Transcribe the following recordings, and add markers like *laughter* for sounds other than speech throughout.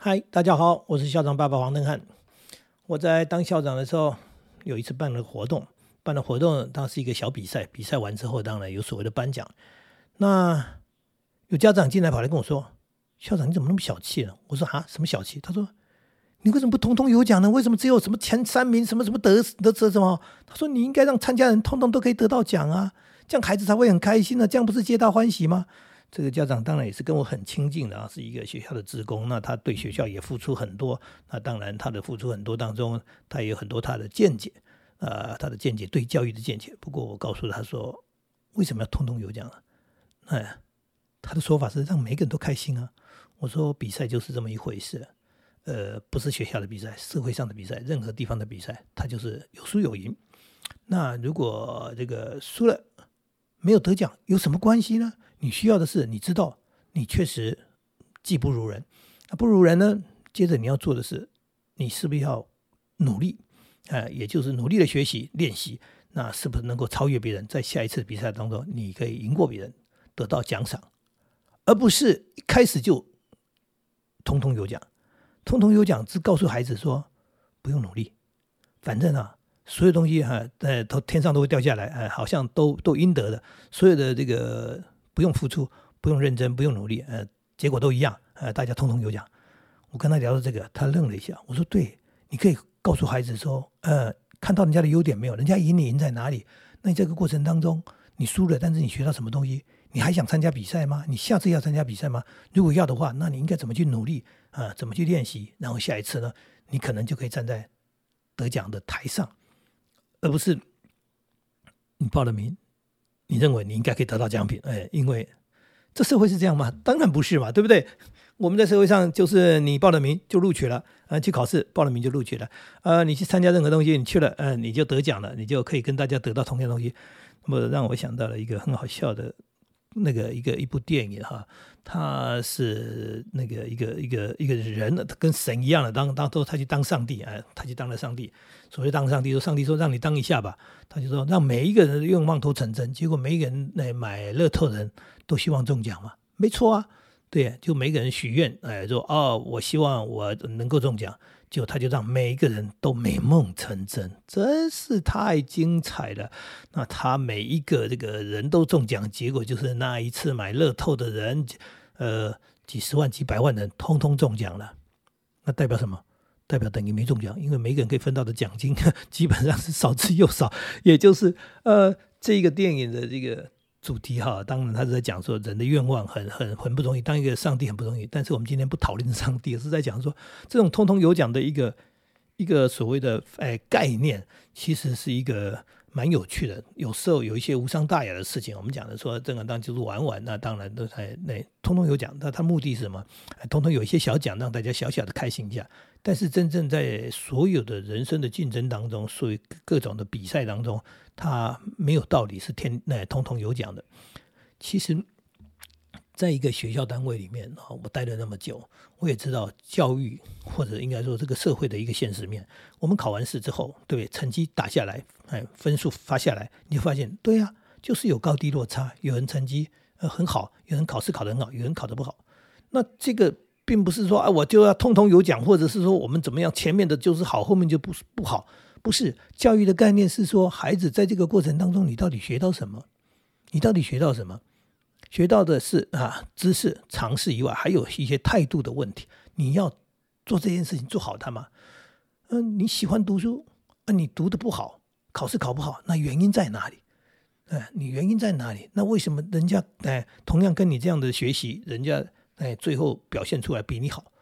嗨，大家好，我是校长爸爸黄登汉。我在当校长的时候，有一次办了活动，办了活动，当是一个小比赛。比赛完之后，当然有所谓的颁奖。那有家长进来跑来跟我说：“校长，你怎么那么小气呢？”我说：“啊，什么小气？”他说：“你为什么不通通有奖呢？为什么只有什么前三名，什么什么得得得什么？”他说：“你应该让参加人通通都可以得到奖啊，这样孩子才会很开心呢，这样不是皆大欢喜吗？”这个家长当然也是跟我很亲近的啊，是一个学校的职工，那他对学校也付出很多。那当然，他的付出很多当中，他也有很多他的见解，呃，他的见解对教育的见解。不过我告诉他说，为什么要通通有奖呢？哎，他的说法是让每个人都开心啊。我说比赛就是这么一回事，呃，不是学校的比赛，社会上的比赛，任何地方的比赛，它就是有输有赢。那如果这个输了没有得奖，有什么关系呢？你需要的是，你知道你确实技不如人，那不如人呢？接着你要做的是，你是不是要努力？呃，也就是努力的学习练习，那是不是能够超越别人，在下一次比赛当中，你可以赢过别人，得到奖赏，而不是一开始就通通有奖，通通有奖，只告诉孩子说不用努力，反正啊，所有东西哈，呃，都天上都会掉下来，呃，好像都都应得的，所有的这个。不用付出，不用认真，不用努力，呃，结果都一样，呃，大家通通有奖。我跟他聊到这个，他愣了一下。我说：“对，你可以告诉孩子说，呃，看到人家的优点没有？人家赢你赢在哪里？那你这个过程当中你输了，但是你学到什么东西？你还想参加比赛吗？你下次要参加比赛吗？如果要的话，那你应该怎么去努力啊？怎么去练习？然后下一次呢，你可能就可以站在得奖的台上，而不是你报了名。”你认为你应该可以得到奖品，哎，因为这社会是这样吗？当然不是嘛，对不对？我们在社会上就是你报了名就录取了，呃，去考试报了名就录取了，呃，你去参加任何东西，你去了，呃，你就得奖了，你就可以跟大家得到同样东西。那么让我想到了一个很好笑的那个一个一部电影哈。他是那个一个一个一个人，跟神一样的，当当都他去当上帝啊，他去当了上帝。所谓当上帝，说上帝说让你当一下吧，他就说让每一个人的愿望都成真。结果每一个人来买乐透人都希望中奖嘛，没错啊，对，就每个人许愿，哎，说哦，我希望我能够中奖。就他就让每一个人都美梦成真，真是太精彩了。那他每一个这个人都中奖，结果就是那一次买乐透的人，呃，几十万、几百万人通通中奖了。那代表什么？代表等于没中奖，因为每个人可以分到的奖金 *laughs* 基本上是少之又少。也就是呃，这个电影的这个。主题哈，当然他是在讲说人的愿望很很很不容易，当一个上帝很不容易。但是我们今天不讨论上帝，是在讲说这种通通有讲的一个一个所谓的哎概念，其实是一个蛮有趣的。有时候有一些无伤大雅的事情，我们讲的说这个当就是玩玩，那当然都在那通通有奖。那他目的是什么？通通有一些小奖，让大家小小的开心一下。但是真正在所有的人生的竞争当中，所以各种的比赛当中。他没有道理是天那通通有奖的。其实，在一个学校单位里面啊，我待了那么久，我也知道教育或者应该说这个社会的一个现实面。我们考完试之后，对成绩打下来，哎，分数发下来，你就发现，对呀，就是有高低落差。有人成绩呃很好，有人考试考得很好，有人考得不好。那这个并不是说啊，我就要通通有奖，或者是说我们怎么样，前面的就是好，后面就不不好。不是教育的概念是说，孩子在这个过程当中，你到底学到什么？你到底学到什么？学到的是啊，知识、常识以外，还有一些态度的问题。你要做这件事情做好它吗？嗯，你喜欢读书，啊，你读的不好，考试考不好，那原因在哪里？哎，你原因在哪里？那为什么人家哎，同样跟你这样的学习，人家哎，最后表现出来比你好？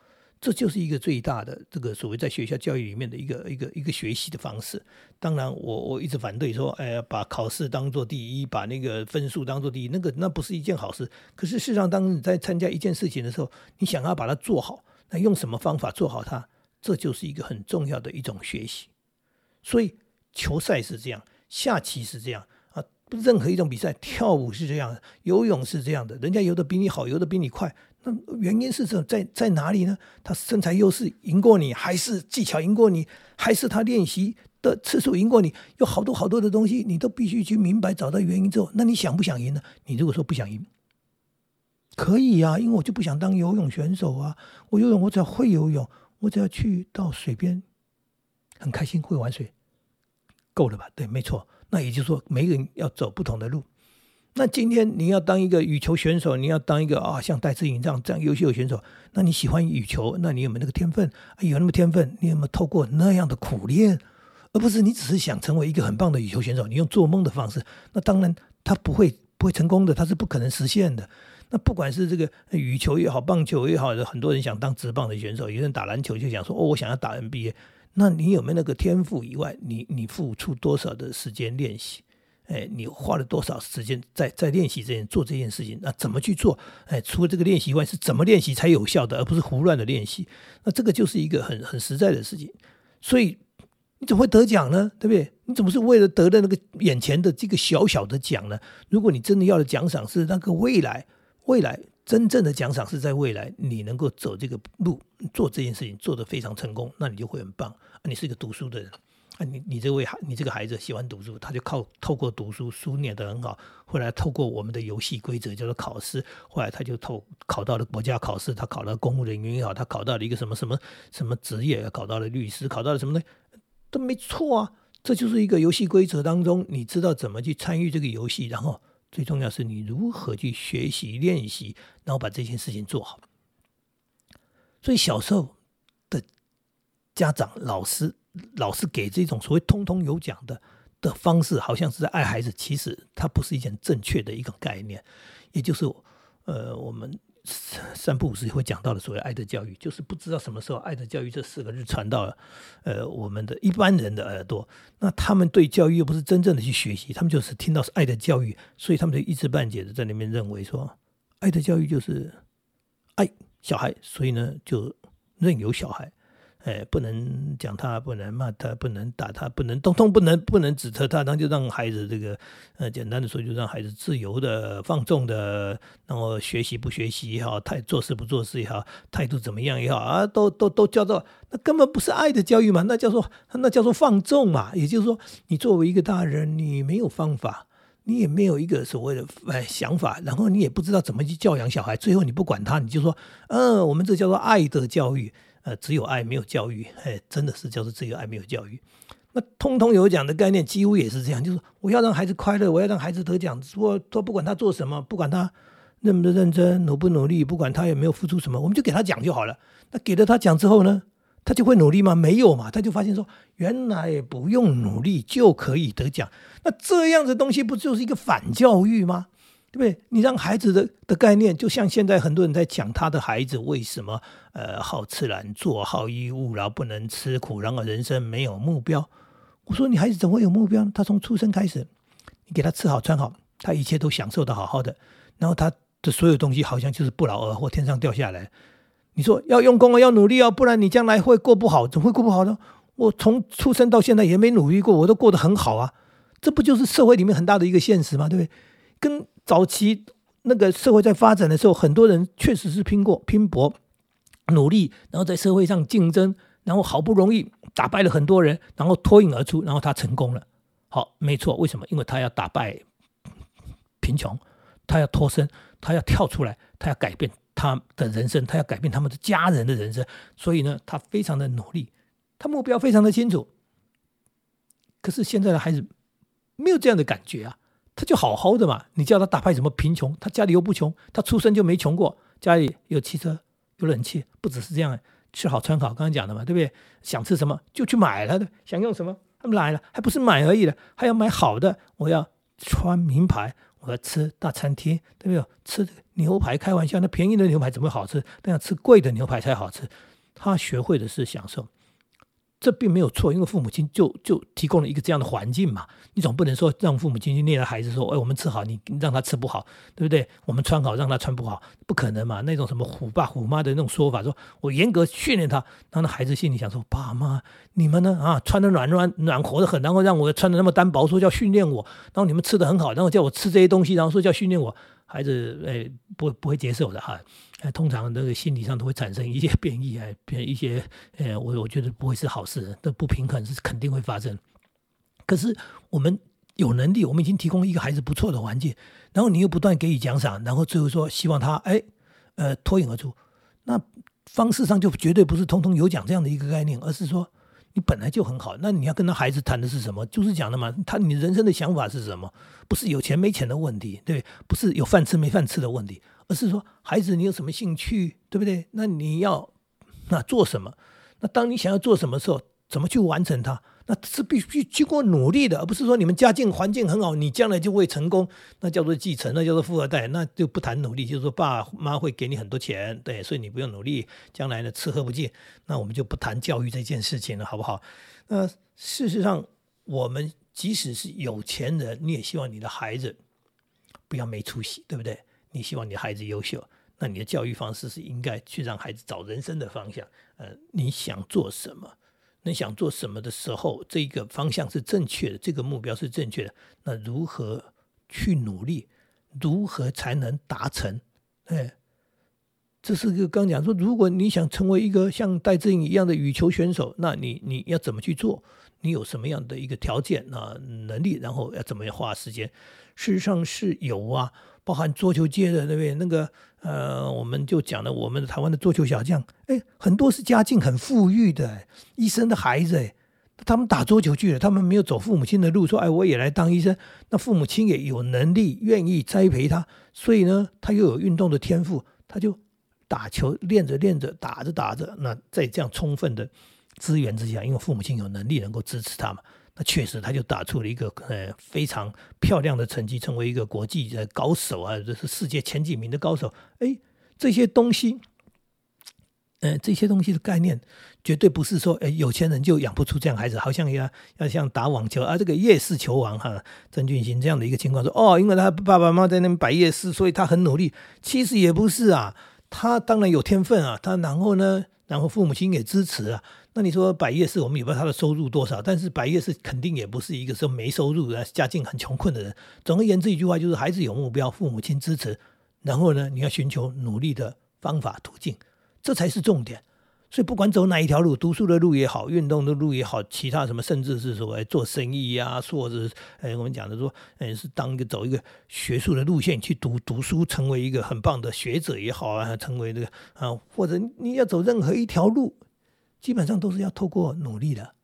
这就是一个最大的这个所谓在学校教育里面的一个一个一个学习的方式。当然，我我一直反对说，哎呀，把考试当做第一，把那个分数当做第一，那个那不是一件好事。可是事实上，当你在参加一件事情的时候，你想要把它做好，那用什么方法做好它，这就是一个很重要的一种学习。所以，球赛是这样，下棋是这样啊，任何一种比赛，跳舞是这样，游泳是这样的，人家游的比你好，游的比你快。那原因是什么？在在哪里呢？他身材优势赢过你，还是技巧赢过你，还是他练习的次数赢过你？有好多好多的东西，你都必须去明白，找到原因之后，那你想不想赢呢？你如果说不想赢，可以呀，因为我就不想当游泳选手啊。我游泳，我只要会游泳，我只要去到水边，很开心，会玩水，够了吧？对，没错。那也就是说，每个人要走不同的路。那今天你要当一个羽球选手，你要当一个啊，像戴志颖这样这样优秀的选手，那你喜欢羽球，那你有没有那个天分？有那么天分，你有没有透过那样的苦练，而不是你只是想成为一个很棒的羽球选手，你用做梦的方式，那当然他不会不会成功的，他是不可能实现的。那不管是这个羽球也好，棒球也好，很多人想当职棒的选手，有人打篮球就想说哦，我想要打 NBA。那你有没有那个天赋以外，你你付出多少的时间练习？哎，你花了多少时间在在练习这件做这件事情？那怎么去做？哎，除了这个练习以外，是怎么练习才有效的，而不是胡乱的练习？那这个就是一个很很实在的事情。所以你怎么会得奖呢？对不对？你怎么是为了得的那个眼前的这个小小的奖呢？如果你真的要的奖赏是那个未来，未来真正的奖赏是在未来，你能够走这个路做这件事情做得非常成功，那你就会很棒。你是一个读书的人。啊，你你这位孩，你这个孩子喜欢读书，他就靠透过读书，书念得很好。后来透过我们的游戏规则叫做考试，后来他就透考到了国家考试，他考了公务人员也好，他考到了一个什么什么什么职业，考到了律师，考到了什么呢？都没错啊。这就是一个游戏规则当中，你知道怎么去参与这个游戏，然后最重要是你如何去学习练习，然后把这件事情做好。所以小时候的家长老师。老是给这种所谓“通通有奖”的的方式，好像是在爱孩子，其实它不是一件正确的一个概念。也就是，呃，我们三不五时会讲到的所谓“爱的教育”，就是不知道什么时候“爱的教育”这四个字传到了呃我们的一般人的耳朵。那他们对教育又不是真正的去学习，他们就是听到是“爱的教育”，所以他们就一知半解的在那边认为说，“爱的教育”就是爱小孩，所以呢就任由小孩。哎，不能讲他，不能骂他，不能打他，不能通通不能不能指责他，那就让孩子这个，呃，简单的说，就让孩子自由的放纵的，然后学习不学习也好，态做事不做事也好，态度怎么样也好啊，都都都叫做那根本不是爱的教育嘛，那叫做那叫做放纵嘛。也就是说，你作为一个大人，你没有方法，你也没有一个所谓的哎想法，然后你也不知道怎么去教养小孩，最后你不管他，你就说，嗯，我们这叫做爱的教育。呃，只有爱没有教育，哎，真的是叫做只有爱没有教育。那通通有奖的概念几乎也是这样，就是我要让孩子快乐，我要让孩子得奖，说说不管他做什么，不管他认不认真，努不努力，不管他有没有付出什么，我们就给他奖就好了。那给了他奖之后呢，他就会努力吗？没有嘛，他就发现说，原来不用努力就可以得奖。那这样的东西不就是一个反教育吗？对不对？你让孩子的的概念，就像现在很多人在讲他的孩子为什么呃好吃懒做、好逸恶劳、不能吃苦，然后人生没有目标。我说你孩子怎么会有目标？他从出生开始，你给他吃好穿好，他一切都享受的好好的，然后他的所有东西好像就是不劳而获，天上掉下来。你说要用功啊，要努力啊，不然你将来会过不好，怎么会过不好呢？我从出生到现在也没努力过，我都过得很好啊。这不就是社会里面很大的一个现实吗？对不对？跟早期那个社会在发展的时候，很多人确实是拼过、拼搏、努力，然后在社会上竞争，然后好不容易打败了很多人，然后脱颖而出，然后他成功了。好，没错，为什么？因为他要打败贫穷，他要脱身，他要跳出来，他要改变他的人生，他要改变他们的家人的人生。所以呢，他非常的努力，他目标非常的清楚。可是现在的孩子没有这样的感觉啊。他就好好的嘛，你叫他打败什么贫穷？他家里又不穷，他出生就没穷过，家里有汽车有冷气，不只是这样，吃好穿好，刚刚讲的嘛，对不对？想吃什么就去买了的，想用什么他们来了，还不是买而已的，还要买好的，我要穿名牌，我要吃大餐厅，对不对？吃牛排，开玩笑，那便宜的牛排怎么好吃？但要吃贵的牛排才好吃。他学会的是享受。这并没有错，因为父母亲就就提供了一个这样的环境嘛。你总不能说让父母亲去虐待孩子，说：“哎，我们吃好，你让他吃不好，对不对？我们穿好，让他穿不好，不可能嘛。”那种什么虎爸虎妈的那种说法，说我严格训练他，让那孩子心里想说：“爸妈，你们呢？啊，穿的暖暖暖和的很，然后让我穿的那么单薄，说叫训练我；然后你们吃的很好，然后叫我吃这些东西，然后说叫训练我。孩子，哎，不不会接受的哈。”通常那个心理上都会产生一些变异，哎，变一些，呃，我我觉得不会是好事，的不平衡是肯定会发生。可是我们有能力，我们已经提供一个孩子不错的环境，然后你又不断给予奖赏，然后最后说希望他哎呃脱颖而出，那方式上就绝对不是通通有奖这样的一个概念，而是说你本来就很好，那你要跟他孩子谈的是什么？就是讲的嘛，他你人生的想法是什么？不是有钱没钱的问题，对，不是有饭吃没饭吃的问题，而是说孩子你有什么兴趣，对不对？那你要那做什么？那当你想要做什么时候，怎么去完成它？那是必须经过努力的，而不是说你们家境环境很好，你将来就会成功，那叫做继承，那叫做富二代，那就不谈努力，就是说爸妈会给你很多钱，对，所以你不用努力，将来呢吃喝不尽，那我们就不谈教育这件事情了，好不好？那事实上，我们即使是有钱人，你也希望你的孩子不要没出息，对不对？你希望你的孩子优秀，那你的教育方式是应该去让孩子找人生的方向，呃，你想做什么？你想做什么的时候，这个方向是正确的，这个目标是正确的。那如何去努力？如何才能达成？哎，这是个刚讲说，如果你想成为一个像戴志颖一样的羽球选手，那你你要怎么去做？你有什么样的一个条件啊能力？然后要怎么样花时间？事实上是有啊，包含桌球界的那位那个。呃，我们就讲了我们台湾的桌球小将，哎，很多是家境很富裕的医生的孩子，他们打桌球去了，他们没有走父母亲的路，说，哎，我也来当医生。那父母亲也有能力，愿意栽培他，所以呢，他又有运动的天赋，他就打球练着练着，打着打着，那在这样充分的资源之下，因为父母亲有能力能够支持他嘛。那确实，他就打出了一个呃非常漂亮的成绩，成为一个国际的高手啊，这是世界前几名的高手。哎，这些东西，呃，这些东西的概念，绝对不是说，哎，有钱人就养不出这样孩子，好像要要像打网球啊，这个夜市球王哈，曾俊欣这样的一个情况，说哦，因为他爸爸妈妈在那边摆夜市，所以他很努力。其实也不是啊，他当然有天分啊，他然后呢，然后父母亲也支持啊。那你说百叶是我们也不知道他的收入多少，但是百叶是肯定也不是一个说没收入的家境很穷困的人。总而言之一句话就是，孩子有目标，父母亲支持，然后呢，你要寻求努力的方法途径，这才是重点。所以不管走哪一条路，读书的路也好，运动的路也好，其他什么，甚至是说做生意呀，或者哎我们讲的说，哎是当一个走一个学术的路线去读读书，成为一个很棒的学者也好啊，成为这个啊，或者你要走任何一条路。基本上都是要透过努力的，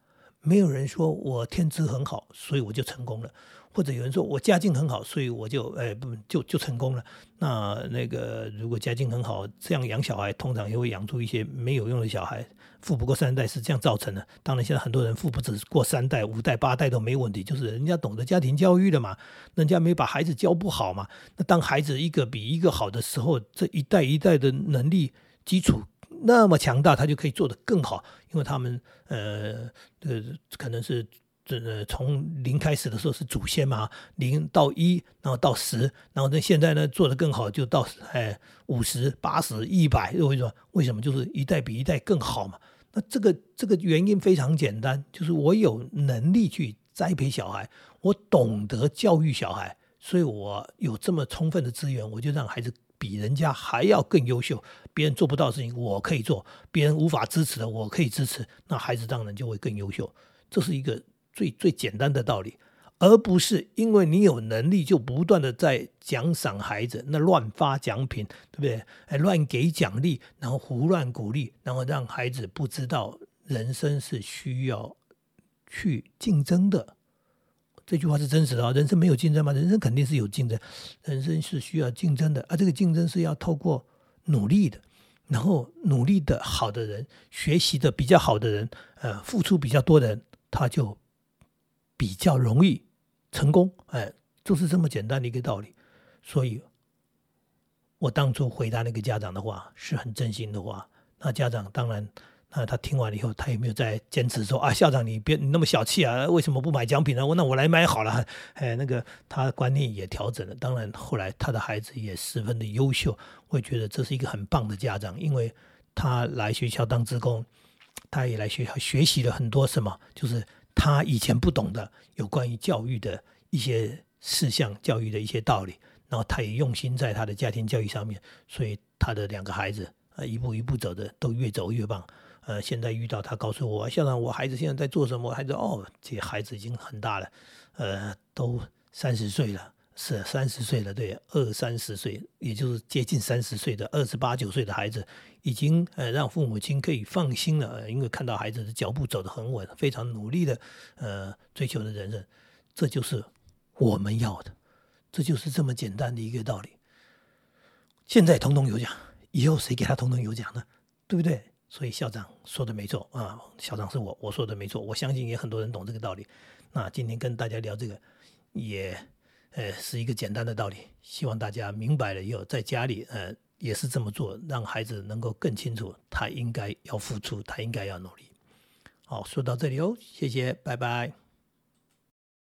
没有人说我天资很好，所以我就成功了，或者有人说我家境很好，所以我就哎不就就成功了。那那个如果家境很好，这样养小孩，通常也会养出一些没有用的小孩，富不过三代是这样造成的。当然，现在很多人富不止过三代、五代、八代都没问题，就是人家懂得家庭教育的嘛，人家没把孩子教不好嘛。那当孩子一个比一个好的时候，这一代一代的能力基础。那么强大，他就可以做得更好，因为他们呃呃可能是这从零开始的时候是祖先嘛，零到一，然后到十，然后那现在呢做得更好，就到哎五十八十一百，为什么？为什么？就是一代比一代更好嘛。那这个这个原因非常简单，就是我有能力去栽培小孩，我懂得教育小孩，所以我有这么充分的资源，我就让孩子。比人家还要更优秀，别人做不到的事情我可以做，别人无法支持的我可以支持，那孩子当然就会更优秀。这是一个最最简单的道理，而不是因为你有能力就不断的在奖赏孩子，那乱发奖品，对不对？哎，乱给奖励，然后胡乱鼓励，然后让孩子不知道人生是需要去竞争的。这句话是真实的啊！人生没有竞争吗？人生肯定是有竞争，人生是需要竞争的，而这个竞争是要透过努力的，然后努力的好的人，学习的比较好的人，呃，付出比较多的人，他就比较容易成功。哎，就是这么简单的一个道理。所以，我当初回答那个家长的话是很真心的话，那家长当然。那他听完了以后，他有没有再坚持说啊，校长你别你那么小气啊，为什么不买奖品呢？我那我来买好了。哎，那个他观念也调整了。当然后来他的孩子也十分的优秀，我觉得这是一个很棒的家长，因为他来学校当职工，他也来学校学习了很多什么，就是他以前不懂的有关于教育的一些事项、教育的一些道理，然后他也用心在他的家庭教育上面，所以他的两个孩子啊，一步一步走的都越走越棒。呃，现在遇到他告诉我，校长，我孩子现在在做什么？孩子哦，这孩子已经很大了，呃，都三十岁了，是三十岁了，对，二三十岁，也就是接近三十岁的二十八九岁的孩子，已经呃让父母亲可以放心了，因为看到孩子的脚步走得很稳，非常努力的呃追求的人生，这就是我们要的，这就是这么简单的一个道理。现在通通有奖，以后谁给他通通有奖呢？对不对？所以校长说的没错啊，校长是我，我说的没错，我相信也很多人懂这个道理。那今天跟大家聊这个，也呃是一个简单的道理，希望大家明白了以后，在家里呃也是这么做，让孩子能够更清楚他应该要付出，他应该要努力。好，说到这里哦，谢谢，拜拜。